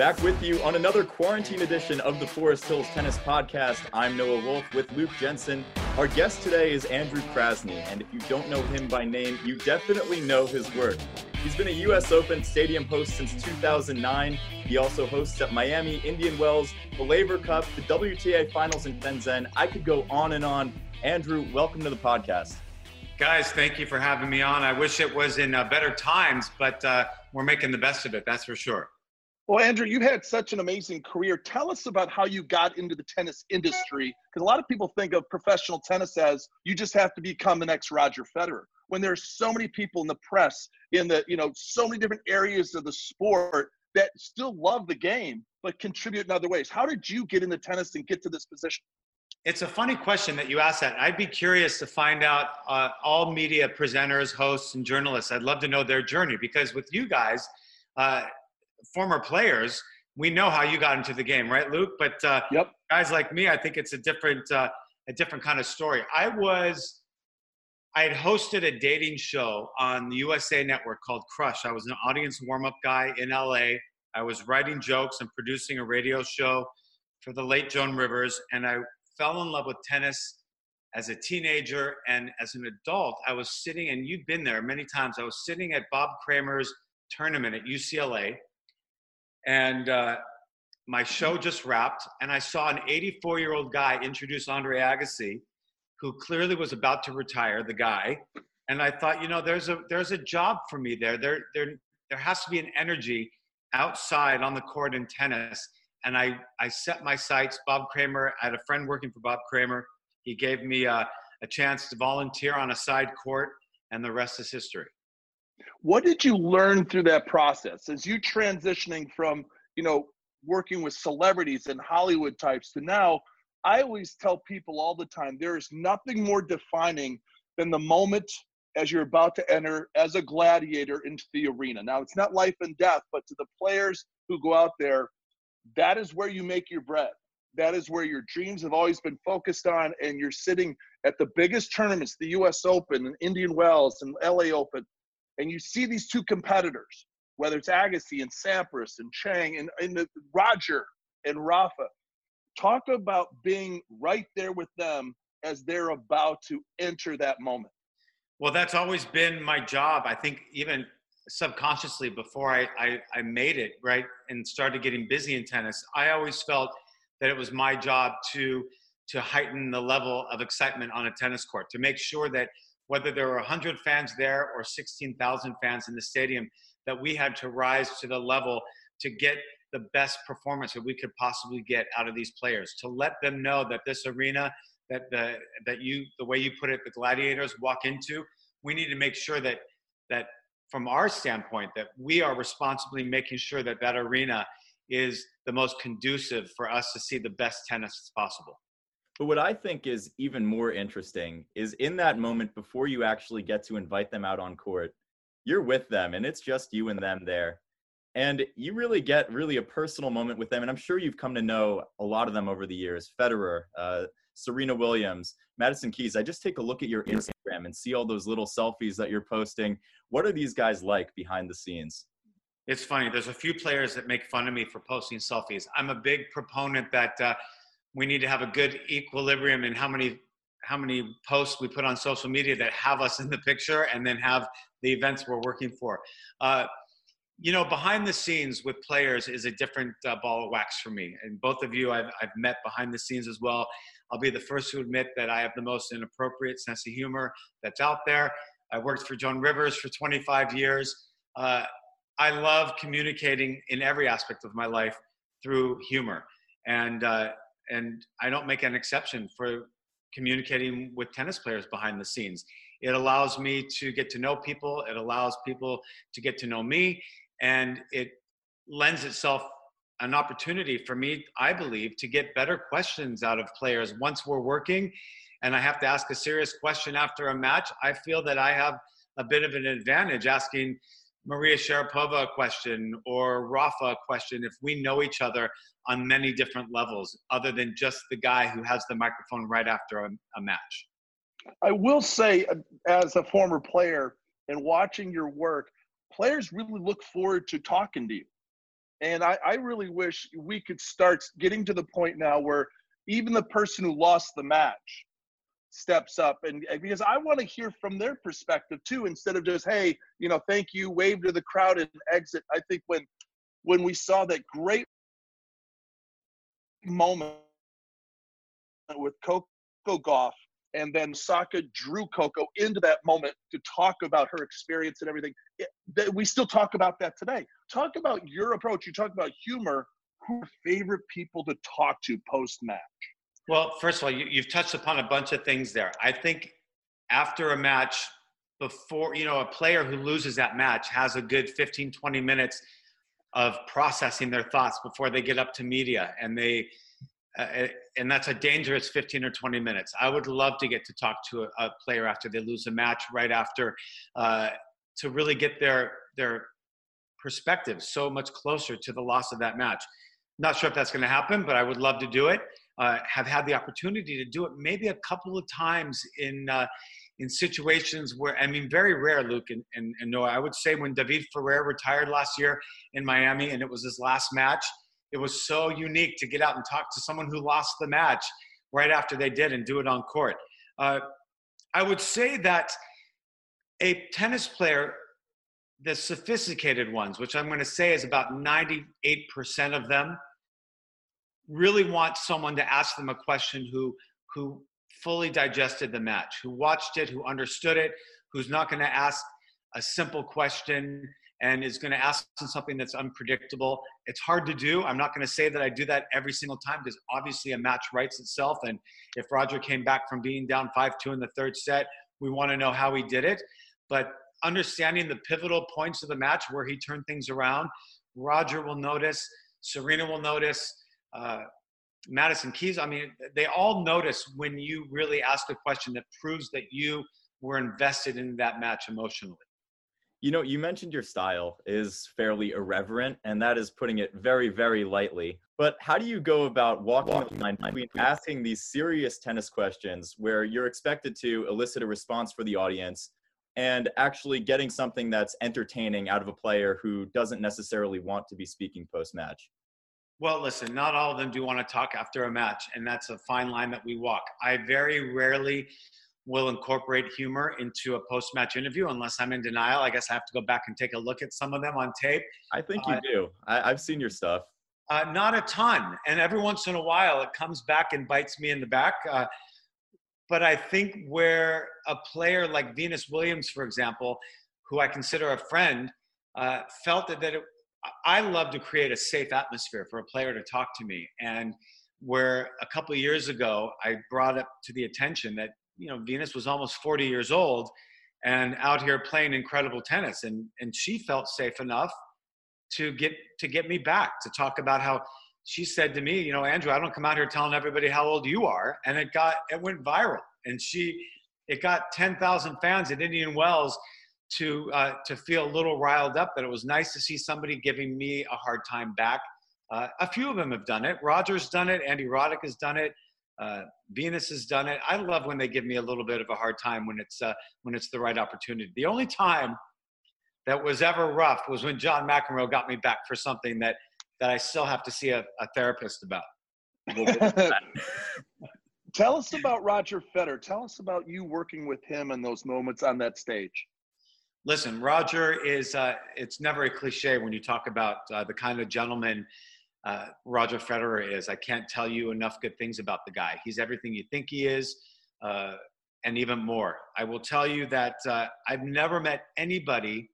Back with you on another quarantine edition of the Forest Hills Tennis Podcast. I'm Noah Wolf with Luke Jensen. Our guest today is Andrew Krasny, and if you don't know him by name, you definitely know his work. He's been a U.S. Open Stadium host since 2009. He also hosts at Miami, Indian Wells, the Laver Cup, the WTA Finals in Shenzhen. I could go on and on. Andrew, welcome to the podcast. Guys, thank you for having me on. I wish it was in uh, better times, but uh, we're making the best of it, that's for sure. Well, Andrew, you had such an amazing career. Tell us about how you got into the tennis industry, because a lot of people think of professional tennis as you just have to become the next Roger Federer. When there's so many people in the press, in the you know so many different areas of the sport that still love the game but contribute in other ways. How did you get into tennis and get to this position? It's a funny question that you asked that. I'd be curious to find out uh, all media presenters, hosts, and journalists. I'd love to know their journey because with you guys, uh, former players, we know how you got into the game, right, Luke? But uh, yep. guys like me, I think it's a different uh, a different kind of story. I was I had hosted a dating show on the USA Network called Crush. I was an audience warm up guy in LA. I was writing jokes and producing a radio show for the late Joan Rivers, and I fell in love with tennis as a teenager and as an adult. I was sitting, and you've been there many times. I was sitting at Bob Kramer's tournament at UCLA and uh, my show just wrapped, and I saw an 84 year old guy introduce Andre Agassi, who clearly was about to retire. The guy, and I thought, you know, there's a there's a job for me there. There there there has to be an energy outside on the court in tennis. And I I set my sights. Bob Kramer, I had a friend working for Bob Kramer. He gave me a, a chance to volunteer on a side court, and the rest is history. What did you learn through that process as you transitioning from, you know, working with celebrities and Hollywood types to now? I always tell people all the time there is nothing more defining than the moment as you're about to enter as a gladiator into the arena. Now, it's not life and death, but to the players who go out there, that is where you make your bread. That is where your dreams have always been focused on, and you're sitting at the biggest tournaments, the US Open and Indian Wells and LA Open, and you see these two competitors, whether it's Agassi and Sampras and Chang and, and Roger and Rafa, talk about being right there with them as they're about to enter that moment. Well, that's always been my job. I think even subconsciously before I, I, I made it, right, and started getting busy in tennis, I always felt that it was my job to to heighten the level of excitement on a tennis court, to make sure that whether there were 100 fans there or 16,000 fans in the stadium, that we had to rise to the level to get the best performance that we could possibly get out of these players. To let them know that this arena, that the that you the way you put it, the gladiators walk into, we need to make sure that that from our standpoint that we are responsibly making sure that that arena is the most conducive for us to see the best tennis possible. But what I think is even more interesting is in that moment before you actually get to invite them out on court, you're with them and it's just you and them there. And you really get really a personal moment with them. And I'm sure you've come to know a lot of them over the years Federer, uh, Serena Williams, Madison Keys. I just take a look at your Instagram and see all those little selfies that you're posting. What are these guys like behind the scenes? It's funny. There's a few players that make fun of me for posting selfies. I'm a big proponent that uh, we need to have a good equilibrium in how many how many posts we put on social media that have us in the picture and then have the events we're working for. Uh, you know, behind the scenes with players is a different uh, ball of wax for me. And both of you I've, I've met behind the scenes as well. I'll be the first to admit that I have the most inappropriate sense of humor that's out there. I worked for Joan Rivers for 25 years. Uh, I love communicating in every aspect of my life through humor. And uh, and I don't make an exception for communicating with tennis players behind the scenes. It allows me to get to know people. It allows people to get to know me, and it lends itself an opportunity for me, I believe, to get better questions out of players once we're working. And I have to ask a serious question after a match. I feel that I have a bit of an advantage asking Maria Sharapova question or Rafa question if we know each other on many different levels other than just the guy who has the microphone right after a, a match. I will say, uh, as a former player and watching your work, players really look forward to talking to you. And I, I really wish we could start getting to the point now where even the person who lost the match steps up and because I want to hear from their perspective too, instead of just, hey, you know, thank you, wave to the crowd and exit. I think when when we saw that great moment with Coco Gauff and then Osaka drew Coco into that moment to talk about her experience and everything. It, that we still talk about that today. Talk about your approach. You talk about humor. Who are favorite people to talk to post match? Well, first of all, you, you've touched upon a bunch of things there. I think after a match, before, you know, a player who loses that match has a good 15, 20 minutes of processing their thoughts before they get up to media and they, uh, and that's a dangerous 15 or 20 minutes. I would love to get to talk to a, a player after they lose a match, right after, uh, to really get their their perspective so much closer to the loss of that match. Not sure if that's going to happen, but I would love to do it. Uh, have had the opportunity to do it maybe a couple of times in uh, in situations where I mean very rare, Luke and, and, and Noah. I would say when David Ferrer retired last year in Miami and it was his last match it was so unique to get out and talk to someone who lost the match right after they did and do it on court. Uh, I would say that a tennis player, the sophisticated ones, which I'm going to say is about 98% of them, really want someone to ask them a question who who fully digested the match, who watched it, who understood it, who's not going to ask a simple question and is going to ask something that's unpredictable. It's hard to do. I'm not going to say that I do that every single time because obviously a match writes itself. And if Roger came back from being down 5 2 in the third set, we want to know how he did it. But understanding the pivotal points of the match where he turned things around, Roger will notice, Serena will notice. Uh, Madison Keys, I mean, they all notice when you really ask a question that proves that you were invested in that match emotionally. You know, you mentioned your style is fairly irreverent, and that is putting it very, very lightly. But how do you go about walking the line between asking these serious tennis questions where you're expected to elicit a response for the audience and actually getting something that's entertaining out of a player who doesn't necessarily want to be speaking post match? Well, listen, not all of them do want to talk after a match, and that's a fine line that we walk. I very rarely will incorporate humor into a post match interview unless I'm in denial. I guess I have to go back and take a look at some of them on tape. I think you uh, do. I, have seen your stuff. Uh, not a ton. And every once in a while, it comes back and bites me in the back. Uh, but I think where a player like Venus Williams, for example, who I consider a friend, uh, felt that, that it, I love to create a safe atmosphere for a player to talk to me. And where a couple years ago, I brought up to the attention that you know, Venus was almost 40 years old and out here playing incredible tennis. And, and she felt safe enough to get, to get me back to talk about how she said to me, you know, Andrew, I don't come out here telling everybody how old you are. And it got, it went viral. And she, it got 10,000 fans at Indian Wells to, uh, to feel a little riled up that it was nice to see somebody giving me a hard time back. Uh, a few of them have done it. Roger's done it. Andy Roddick has done it. Uh, Venus has done it. I love when they give me a little bit of a hard time when it's uh, when it's the right opportunity. The only time that was ever rough was when John McEnroe got me back for something that that I still have to see a, a therapist about. Tell us about Roger Federer. Tell us about you working with him in those moments on that stage. Listen, Roger is, uh, it's never a cliche when you talk about uh, the kind of gentleman uh, Roger Federer is. I can't tell you enough good things about the guy. He's everything you think he is, uh, and even more. I will tell you that uh, I've never met anybody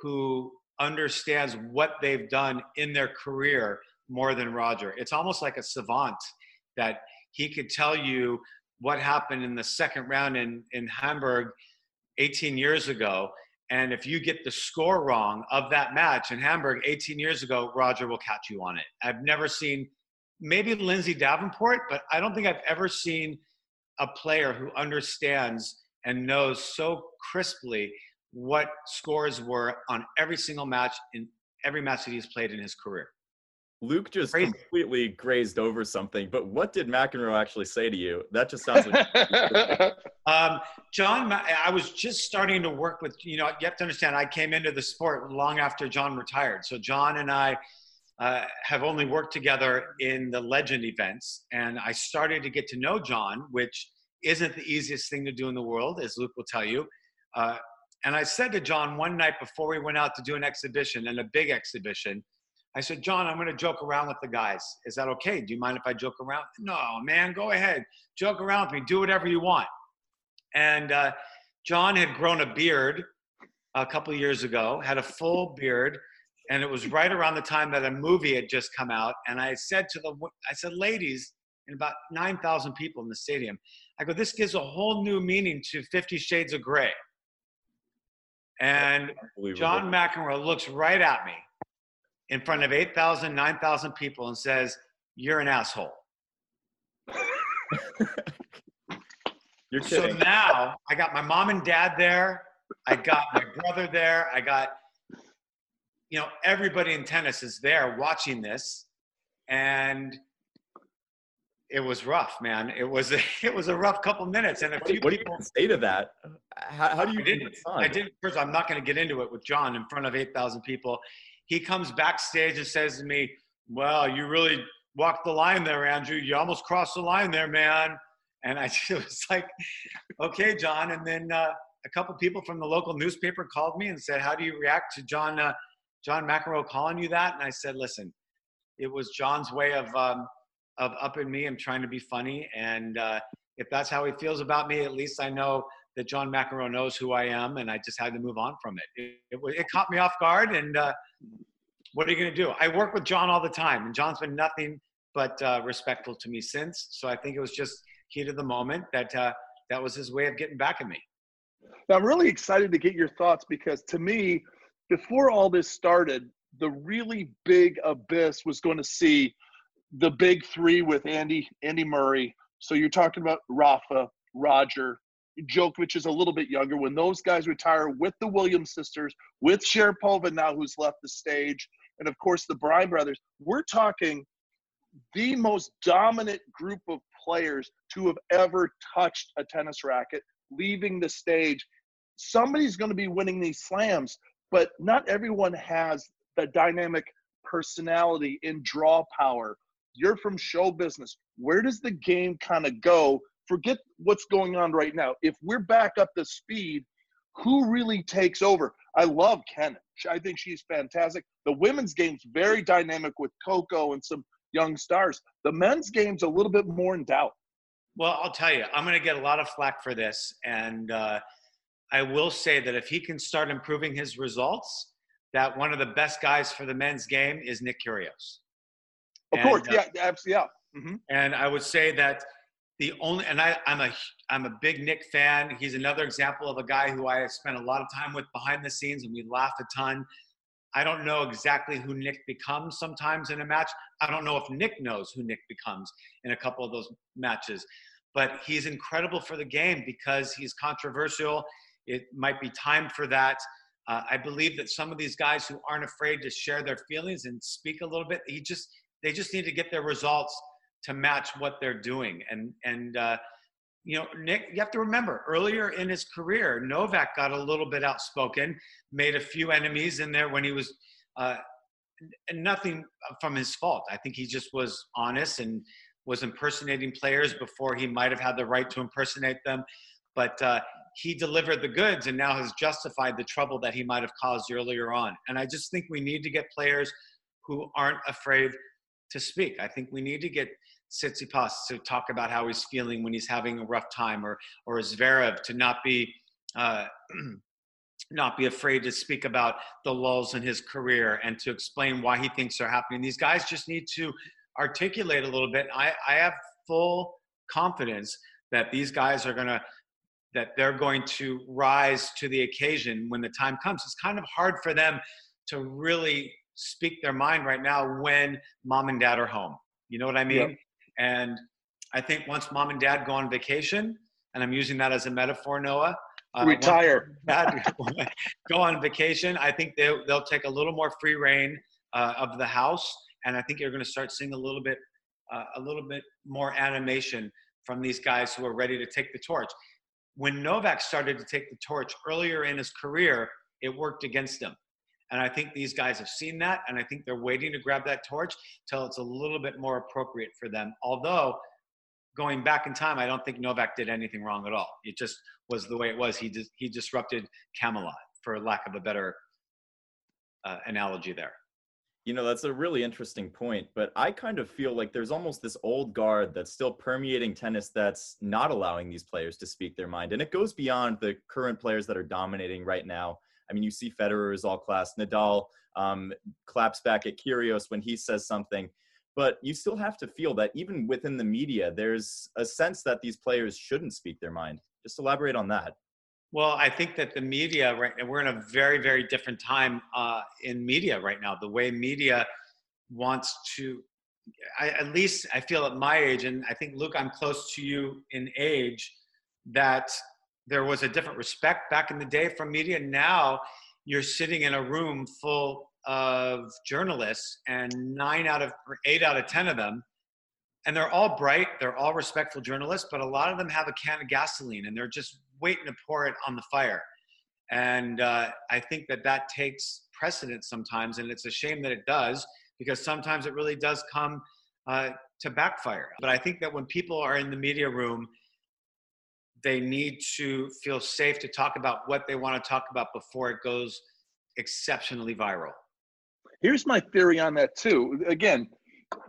who understands what they've done in their career more than Roger. It's almost like a savant that he could tell you what happened in the second round in, in Hamburg 18 years ago and if you get the score wrong of that match in Hamburg 18 years ago, Roger will catch you on it. I've never seen maybe Lindsay Davenport, but I don't think I've ever seen a player who understands and knows so crisply what scores were on every single match in every match that he's played in his career. Luke just Crazy. completely grazed over something, but what did McEnroe actually say to you? That just sounds like. um, John, I was just starting to work with, you know, you have to understand, I came into the sport long after John retired. So John and I uh, have only worked together in the legend events. And I started to get to know John, which isn't the easiest thing to do in the world, as Luke will tell you. Uh, and I said to John one night before we went out to do an exhibition and a big exhibition, I said, John, I'm going to joke around with the guys. Is that okay? Do you mind if I joke around? No, man, go ahead. Joke around with me. Do whatever you want. And uh, John had grown a beard a couple years ago, had a full beard, and it was right around the time that a movie had just come out. And I said to the, I said, ladies, and about 9,000 people in the stadium, I go, this gives a whole new meaning to Fifty Shades of Grey. And John McEnroe looks right at me in front of 8,000, 9,000 people and says, You're an asshole. You're so now I got my mom and dad there. I got my brother there. I got, you know, everybody in tennis is there watching this. And it was rough, man. It was a, it was a rough couple minutes, and a few what do you say to that? How, how do you I didn't. I didn't. First, I'm not going to get into it with John in front of 8,000 people. He comes backstage and says to me, "Well, you really walked the line there, Andrew. You almost crossed the line there, man." And I was like, "Okay, John." And then uh, a couple people from the local newspaper called me and said, "How do you react to John uh, John McEnroe calling you that?" And I said, "Listen, it was John's way of um, of upping me and trying to be funny. And uh, if that's how he feels about me, at least I know that John McEnroe knows who I am, and I just had to move on from it. It, it, it caught me off guard, and uh, what are you going to do? I work with John all the time, and John's been nothing but uh, respectful to me since. So I think it was just heat of the moment that uh, that was his way of getting back at me. Now, I'm really excited to get your thoughts because to me, before all this started, the really big abyss was going to see the big three with Andy Andy Murray. So you're talking about Rafa, Roger, Djokovic is a little bit younger. When those guys retire with the Williams sisters, with Sharapova now who's left the stage, and of course the Bryan brothers, we're talking the most dominant group of players to have ever touched a tennis racket, leaving the stage. Somebody's going to be winning these slams, but not everyone has the dynamic personality and draw power. You're from show business. Where does the game kind of go? Forget what's going on right now. If we're back up to speed, who really takes over? I love Kenin. I think she's fantastic. The women's game's very dynamic with Coco and some young stars. The men's game's a little bit more in doubt. Well, I'll tell you, I'm going to get a lot of flack for this, and uh, I will say that if he can start improving his results, that one of the best guys for the men's game is Nick Kyrgios. Of And, course, uh, yeah, absolutely, yeah. hmm And I would say that the only and I, I'm a I'm a big Nick fan. He's another example of a guy who I have spent a lot of time with behind the scenes, and we laughed a ton. I don't know exactly who Nick becomes sometimes in a match. I don't know if Nick knows who Nick becomes in a couple of those matches, but he's incredible for the game because he's controversial. It might be time for that. Uh, I believe that some of these guys who aren't afraid to share their feelings and speak a little bit, he just they just need to get their results to match what they're doing. And and uh, you know, Nick, you have to remember earlier in his career, Novak got a little bit outspoken, made a few enemies in there when he was, uh, nothing from his fault. I think he just was honest and was impersonating players before he might have had the right to impersonate them. But uh, he delivered the goods and now has justified the trouble that he might have caused earlier on. And I just think we need to get players who aren't afraid to speak. I think we need to get Tsitsipas to talk about how he's feeling when he's having a rough time, or or Zverev to not be uh, not be afraid to speak about the lulls in his career and to explain why he thinks they're happening. These guys just need to articulate a little bit. I, I have full confidence that these guys are gonna that they're going to rise to the occasion when the time comes. It's kind of hard for them to really speak their mind right now when mom and dad are home. You know what I mean? Yep. And I think once mom and dad go on vacation, and I'm using that as a metaphor, Noah. uh, Retire. dad go on vacation, I think they, they'll take a little more free reign uh, of the house, and I think you're going to start seeing a little bit, uh, a little bit more animation from these guys who are ready to take the torch. When Novak started to take the torch earlier in his career, it worked against him. And I think these guys have seen that, and I think they're waiting to grab that torch till it's a little bit more appropriate for them. Although, going back in time, I don't think Novak did anything wrong at all. It just was the way it was. He dis- he disrupted Camelot, for lack of a better uh, analogy there. You know, that's a really interesting point, but I kind of feel like there's almost this old guard that's still permeating tennis that's not allowing these players to speak their mind. And it goes beyond the current players that are dominating right now. I mean, you see Federer is all class, Nadal um, claps back at Kyrgios when he says something. But you still have to feel that even within the media, there's a sense that these players shouldn't speak their mind. Just elaborate on that. Well, I think that the media right we're in a very, very different time uh, in media right now. The way media wants to, I, at least I feel at my age, and I think Luke, I'm close to you in age, that there was a different respect back in the day from media. Now you're sitting in a room full of journalists, and nine out of eight out of ten of them and they're all bright they're all respectful journalists but a lot of them have a can of gasoline and they're just waiting to pour it on the fire and uh, i think that that takes precedence sometimes and it's a shame that it does because sometimes it really does come uh, to backfire but i think that when people are in the media room they need to feel safe to talk about what they want to talk about before it goes exceptionally viral here's my theory on that too again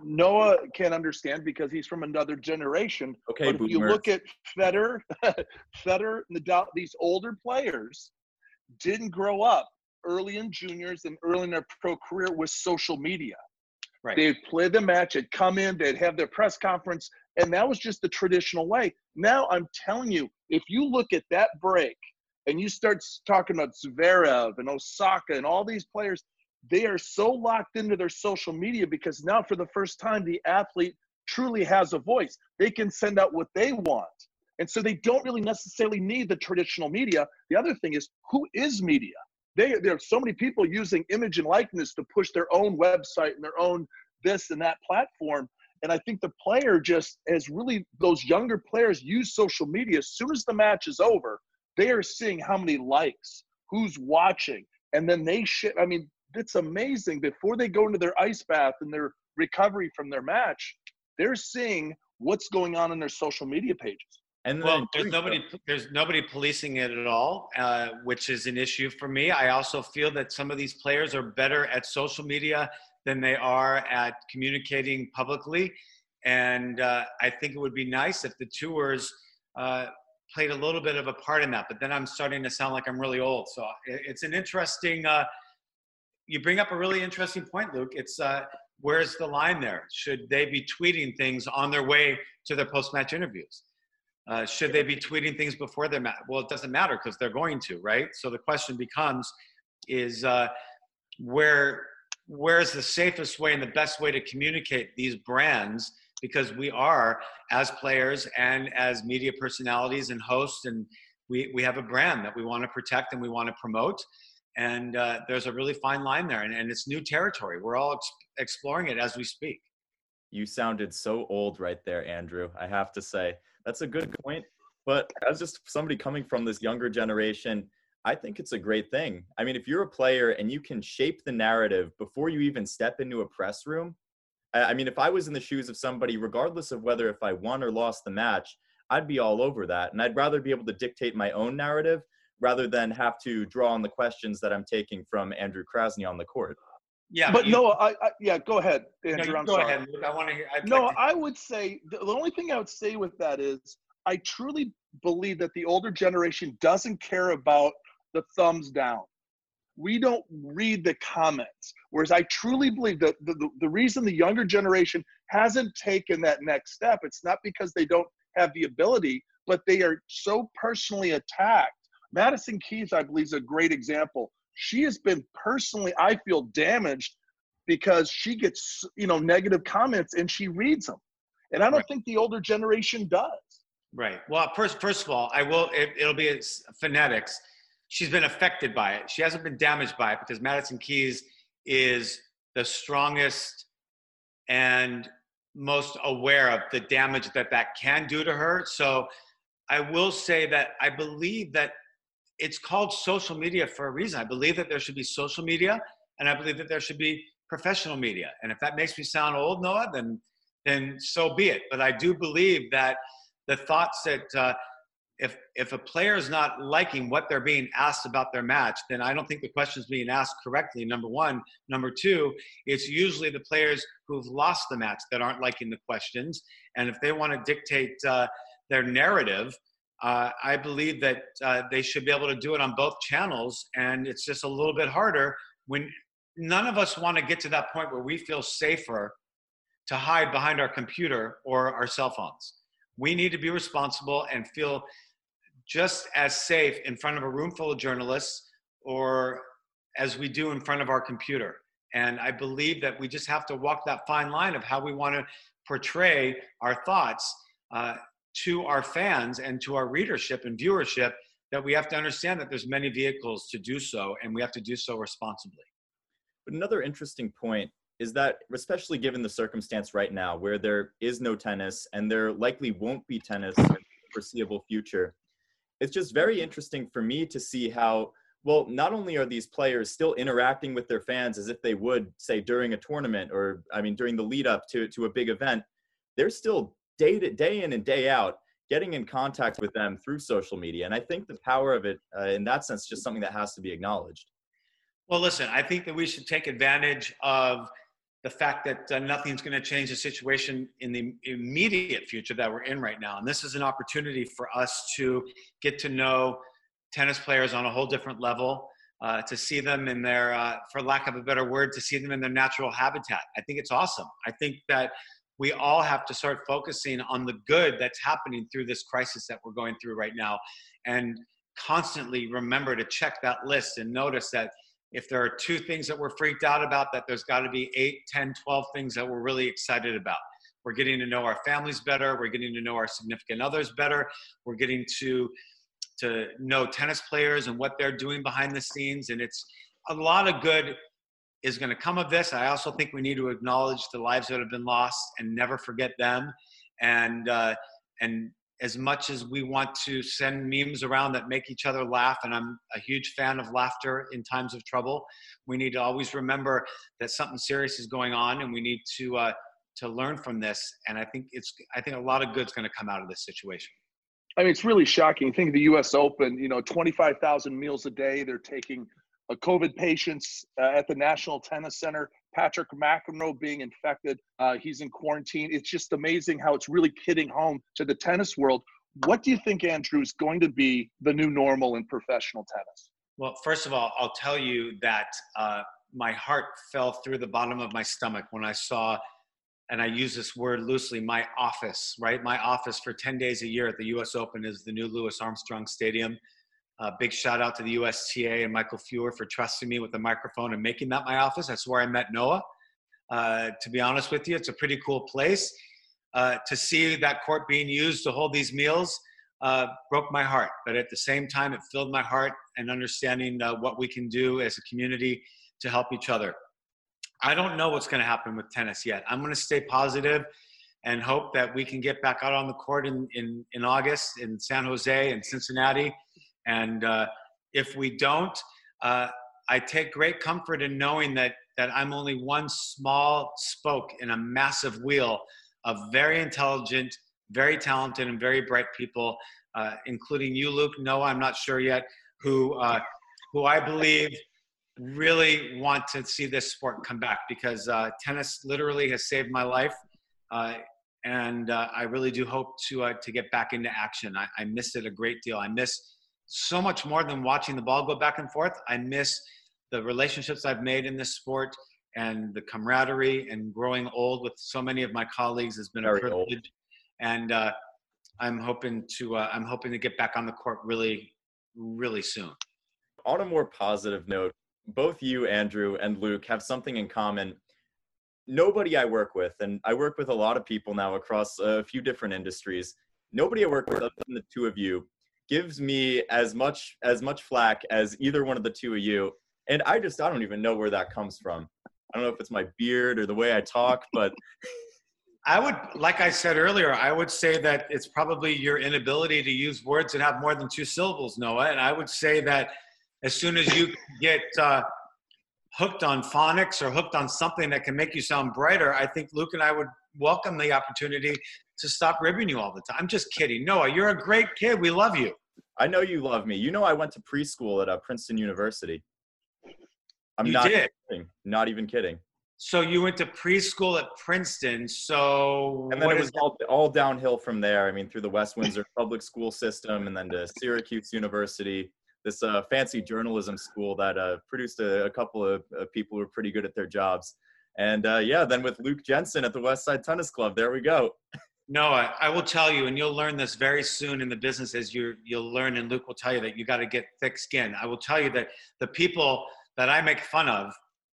Noah can't understand because he's from another generation. Okay, but if you look at Federer, Federer, Nadal, these older players didn't grow up early in juniors and early in their pro career with social media. Right. They'd play the match, they'd come in, they'd have their press conference, and that was just the traditional way. Now I'm telling you, if you look at that break and you start talking about Zverev and Osaka and all these players, they are so locked into their social media because now for the first time the athlete truly has a voice they can send out what they want and so they don't really necessarily need the traditional media the other thing is who is media they, there are so many people using image and likeness to push their own website and their own this and that platform and i think the player just as really those younger players use social media as soon as the match is over they are seeing how many likes who's watching and then they shit i mean it's amazing before they go into their ice bath and their recovery from their match, they're seeing what's going on in their social media pages. And well, there's nobody there's nobody policing it at all, uh, which is an issue for me. I also feel that some of these players are better at social media than they are at communicating publicly, and uh, I think it would be nice if the tours uh, played a little bit of a part in that. But then I'm starting to sound like I'm really old, so it's an interesting uh, you bring up a really interesting point, Luke. It's uh, where's the line there? Should they be tweeting things on their way to their post-match interviews? Uh, should they be tweeting things before their match? Well, it doesn't matter because they're going to, right? So the question becomes, is uh, where where's the safest way and the best way to communicate these brands? Because we are, as players and as media personalities and hosts, and we, we have a brand that we want to protect and we want to promote and uh, there's a really fine line there and, and it's new territory we're all ex- exploring it as we speak you sounded so old right there andrew i have to say that's a good point but as just somebody coming from this younger generation i think it's a great thing i mean if you're a player and you can shape the narrative before you even step into a press room i mean if i was in the shoes of somebody regardless of whether if i won or lost the match i'd be all over that and i'd rather be able to dictate my own narrative rather than have to draw on the questions that I'm taking from Andrew Krasny on the court. Yeah, but you, no, I, I, yeah, go ahead, Andrew. No, I'm go sorry. ahead, Luke. I want to hear. I'd no, like to... I would say the, the only thing I would say with that is I truly believe that the older generation doesn't care about the thumbs down. We don't read the comments. Whereas I truly believe that the, the, the reason the younger generation hasn't taken that next step, it's not because they don't have the ability, but they are so personally attacked Madison Keys, I believe, is a great example. She has been personally, I feel, damaged because she gets, you know, negative comments and she reads them. And I don't right. think the older generation does. Right. Well, first, first of all, I will. It, will be phonetics. She's been affected by it. She hasn't been damaged by it because Madison Keys is the strongest and most aware of the damage that that can do to her. So, I will say that I believe that it's called social media for a reason. I believe that there should be social media, and I believe that there should be professional media. And if that makes me sound old, Noah, then then so be it. But I do believe that the thoughts that uh, if if a player is not liking what they're being asked about their match, then I don't think the question is being asked correctly. Number one, number two, it's usually the players who've lost the match that aren't liking the questions, and if they want to dictate uh, their narrative. Uh, I believe that uh, they should be able to do it on both channels, and it's just a little bit harder when none of us want to get to that point where we feel safer to hide behind our computer or our cell phones. We need to be responsible and feel just as safe in front of a room full of journalists or as we do in front of our computer. And I believe that we just have to walk that fine line of how we want to portray our thoughts uh, to our fans and to our readership and viewership that we have to understand that there's many vehicles to do so and we have to do so responsibly. But another interesting point is that, especially given the circumstance right now where there is no tennis and there likely won't be tennis in the foreseeable future, it's just very interesting for me to see how well not only are these players still interacting with their fans as if they would say during a tournament or i mean during the lead up to, to a big event they're still day to day in and day out getting in contact with them through social media and i think the power of it uh, in that sense is just something that has to be acknowledged well listen i think that we should take advantage of the fact that uh, nothing's going to change the situation in the immediate future that we're in right now. And this is an opportunity for us to get to know tennis players on a whole different level, uh, to see them in their, uh, for lack of a better word, to see them in their natural habitat. I think it's awesome. I think that we all have to start focusing on the good that's happening through this crisis that we're going through right now and constantly remember to check that list and notice that if there are two things that we're freaked out about, that there's got to be 8, 10, 12 things that we're really excited about. We're getting to know our families better. We're getting to know our significant others better. We're getting to to know tennis players and what they're doing behind the scenes. And it's a lot of good is going to come of this. I also think we need to acknowledge the lives that have been lost and never forget them. And uh, and as much as we want to send memes around that make each other laugh, and I'm a huge fan of laughter in times of trouble, we need to always remember that something serious is going on, and we need to uh, to learn from this. And I think it's I think a lot of good's going to come out of this situation. I mean, it's really shocking. Think of the U.S. Open. You know, 25,000 meals a day. They're taking COVID patients uh, at the National Tennis Center. Patrick McEnroe being infected. Uh, he's in quarantine. It's just amazing how it's really hitting home to the tennis world. What do you think, Andrew, is going to be the new normal in professional tennis? Well, first of all, I'll tell you that uh, my heart fell through the bottom of my stomach when I saw, and I use this word loosely, my office, right? My office for 10 days a year at the US Open is the new Louis Armstrong Stadium. Uh, big shout out to the USTA and Michael Feuer for trusting me with the microphone and making that my office. That's where I met Noah. Uh, to be honest with you, it's a pretty cool place. Uh, to see that court being used to hold these meals uh, broke my heart, but at the same time, it filled my heart and understanding uh, what we can do as a community to help each other. I don't know what's going to happen with tennis yet. I'm going to stay positive and hope that we can get back out on the court in, in, in August in San Jose and Cincinnati and uh, if we don't, uh, I take great comfort in knowing that that I'm only one small spoke in a massive wheel of very intelligent, very talented, and very bright people, uh, including you, Luke. No, I'm not sure yet. Who uh, who I believe really want to see this sport come back because uh, tennis literally has saved my life. Uh, and I really do hope to to get back into action. I, I miss it a great deal. I miss so much more than watching the ball go back and forth. I miss the relationships I've made in this sport and the camaraderie and growing old with so many of my colleagues has been Very a privilege. Old. And uh, I'm hoping to uh, I'm hoping to get back on the court really, really soon. On a more positive note, both you, Andrew, and Luke have something in common. Nobody I work with, and I work with a lot of people now across a few different industries. Nobody I work with, other than the two of you, gives me as much as much flack as either one of the two of you and i just i don't even know where that comes from i don't know if it's my beard or the way i talk but I would, like I said earlier, I would say that it's probably your inability to use words that have more than two syllables, Noah. And I would say that as soon as you get uh, hooked on phonics or hooked on something that can make you sound brighter, I think Luke and I would welcome the opportunity to stop ribbing you all the time. I'm just kidding. Noah, you're a great kid. We love you. I know you love me. You know I went to preschool at uh, Princeton University. I'm You not did? kidding. Not even kidding. So you went to preschool at Princeton. So And then it was all, all downhill from there. I mean, through the West Windsor public school system and then to Syracuse University, this uh, fancy journalism school that uh, produced a, a couple of uh, people who were pretty good at their jobs. And uh, yeah, then with Luke Jensen at the West Side Tennis Club, there we go. Noah, I will tell you, and you'll learn this very soon in the business as you you'll learn, and Luke will tell you that you got to get thick skin. I will tell you that the people that I make fun of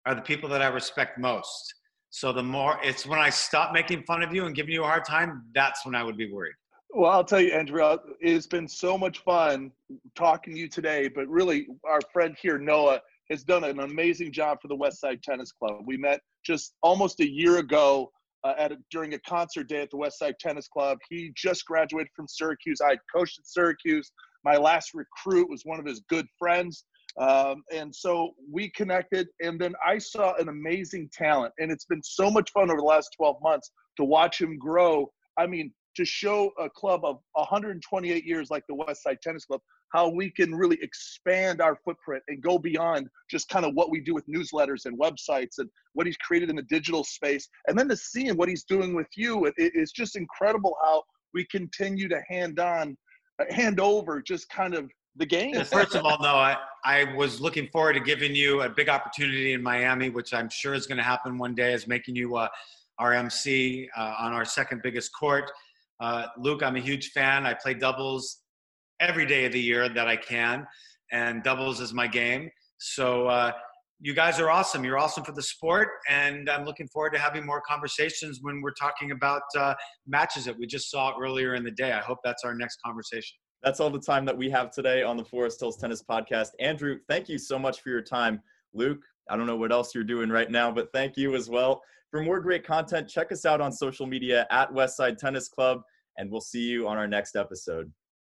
are the people that I respect most. So the more it's when I stop making fun of you and giving you a hard time, that's when I would be worried. Well, I'll tell you, Andrea, uh, it's been so much fun talking to you today. But really, our friend here, Noah, has done an amazing job for the West Side Tennis Club. We met just almost a year ago uh, at a, during a concert day at the West Side Tennis Club. He just graduated from Syracuse. I coached at Syracuse. My last recruit was one of his good friends. Um, and so we connected, and then I saw an amazing talent. And it's been so much fun over the last 12 months to watch him grow. I mean, to show a club of 128 years like the West Side Tennis Club how we can really expand our footprint and go beyond just kind of what we do with newsletters and websites and what he's created in the digital space. And then to see what he's doing with you, it, it's just incredible how we continue to hand on, uh, hand over just kind of the game. Well, first of all, no, I, I was looking forward to giving you a big opportunity in Miami, which I'm sure is going to happen one day, is making you uh, our MC uh, on our second biggest court. Uh, Luke, I'm a huge fan. I play doubles every day of the year that I can, and doubles is my game. So uh, you guys are awesome. You're awesome for the sport, and I'm looking forward to having more conversations when we're talking about uh, matches that we just saw earlier in the day. I hope that's our next conversation. That's all the time that we have today on the Forest Hills Tennis Podcast. Andrew, thank you so much for your time. Luke, I don't know what else you're doing right now, but thank you as well. For more great content, check us out on social media at Westside Tennis Club, and we'll see you on our next episode.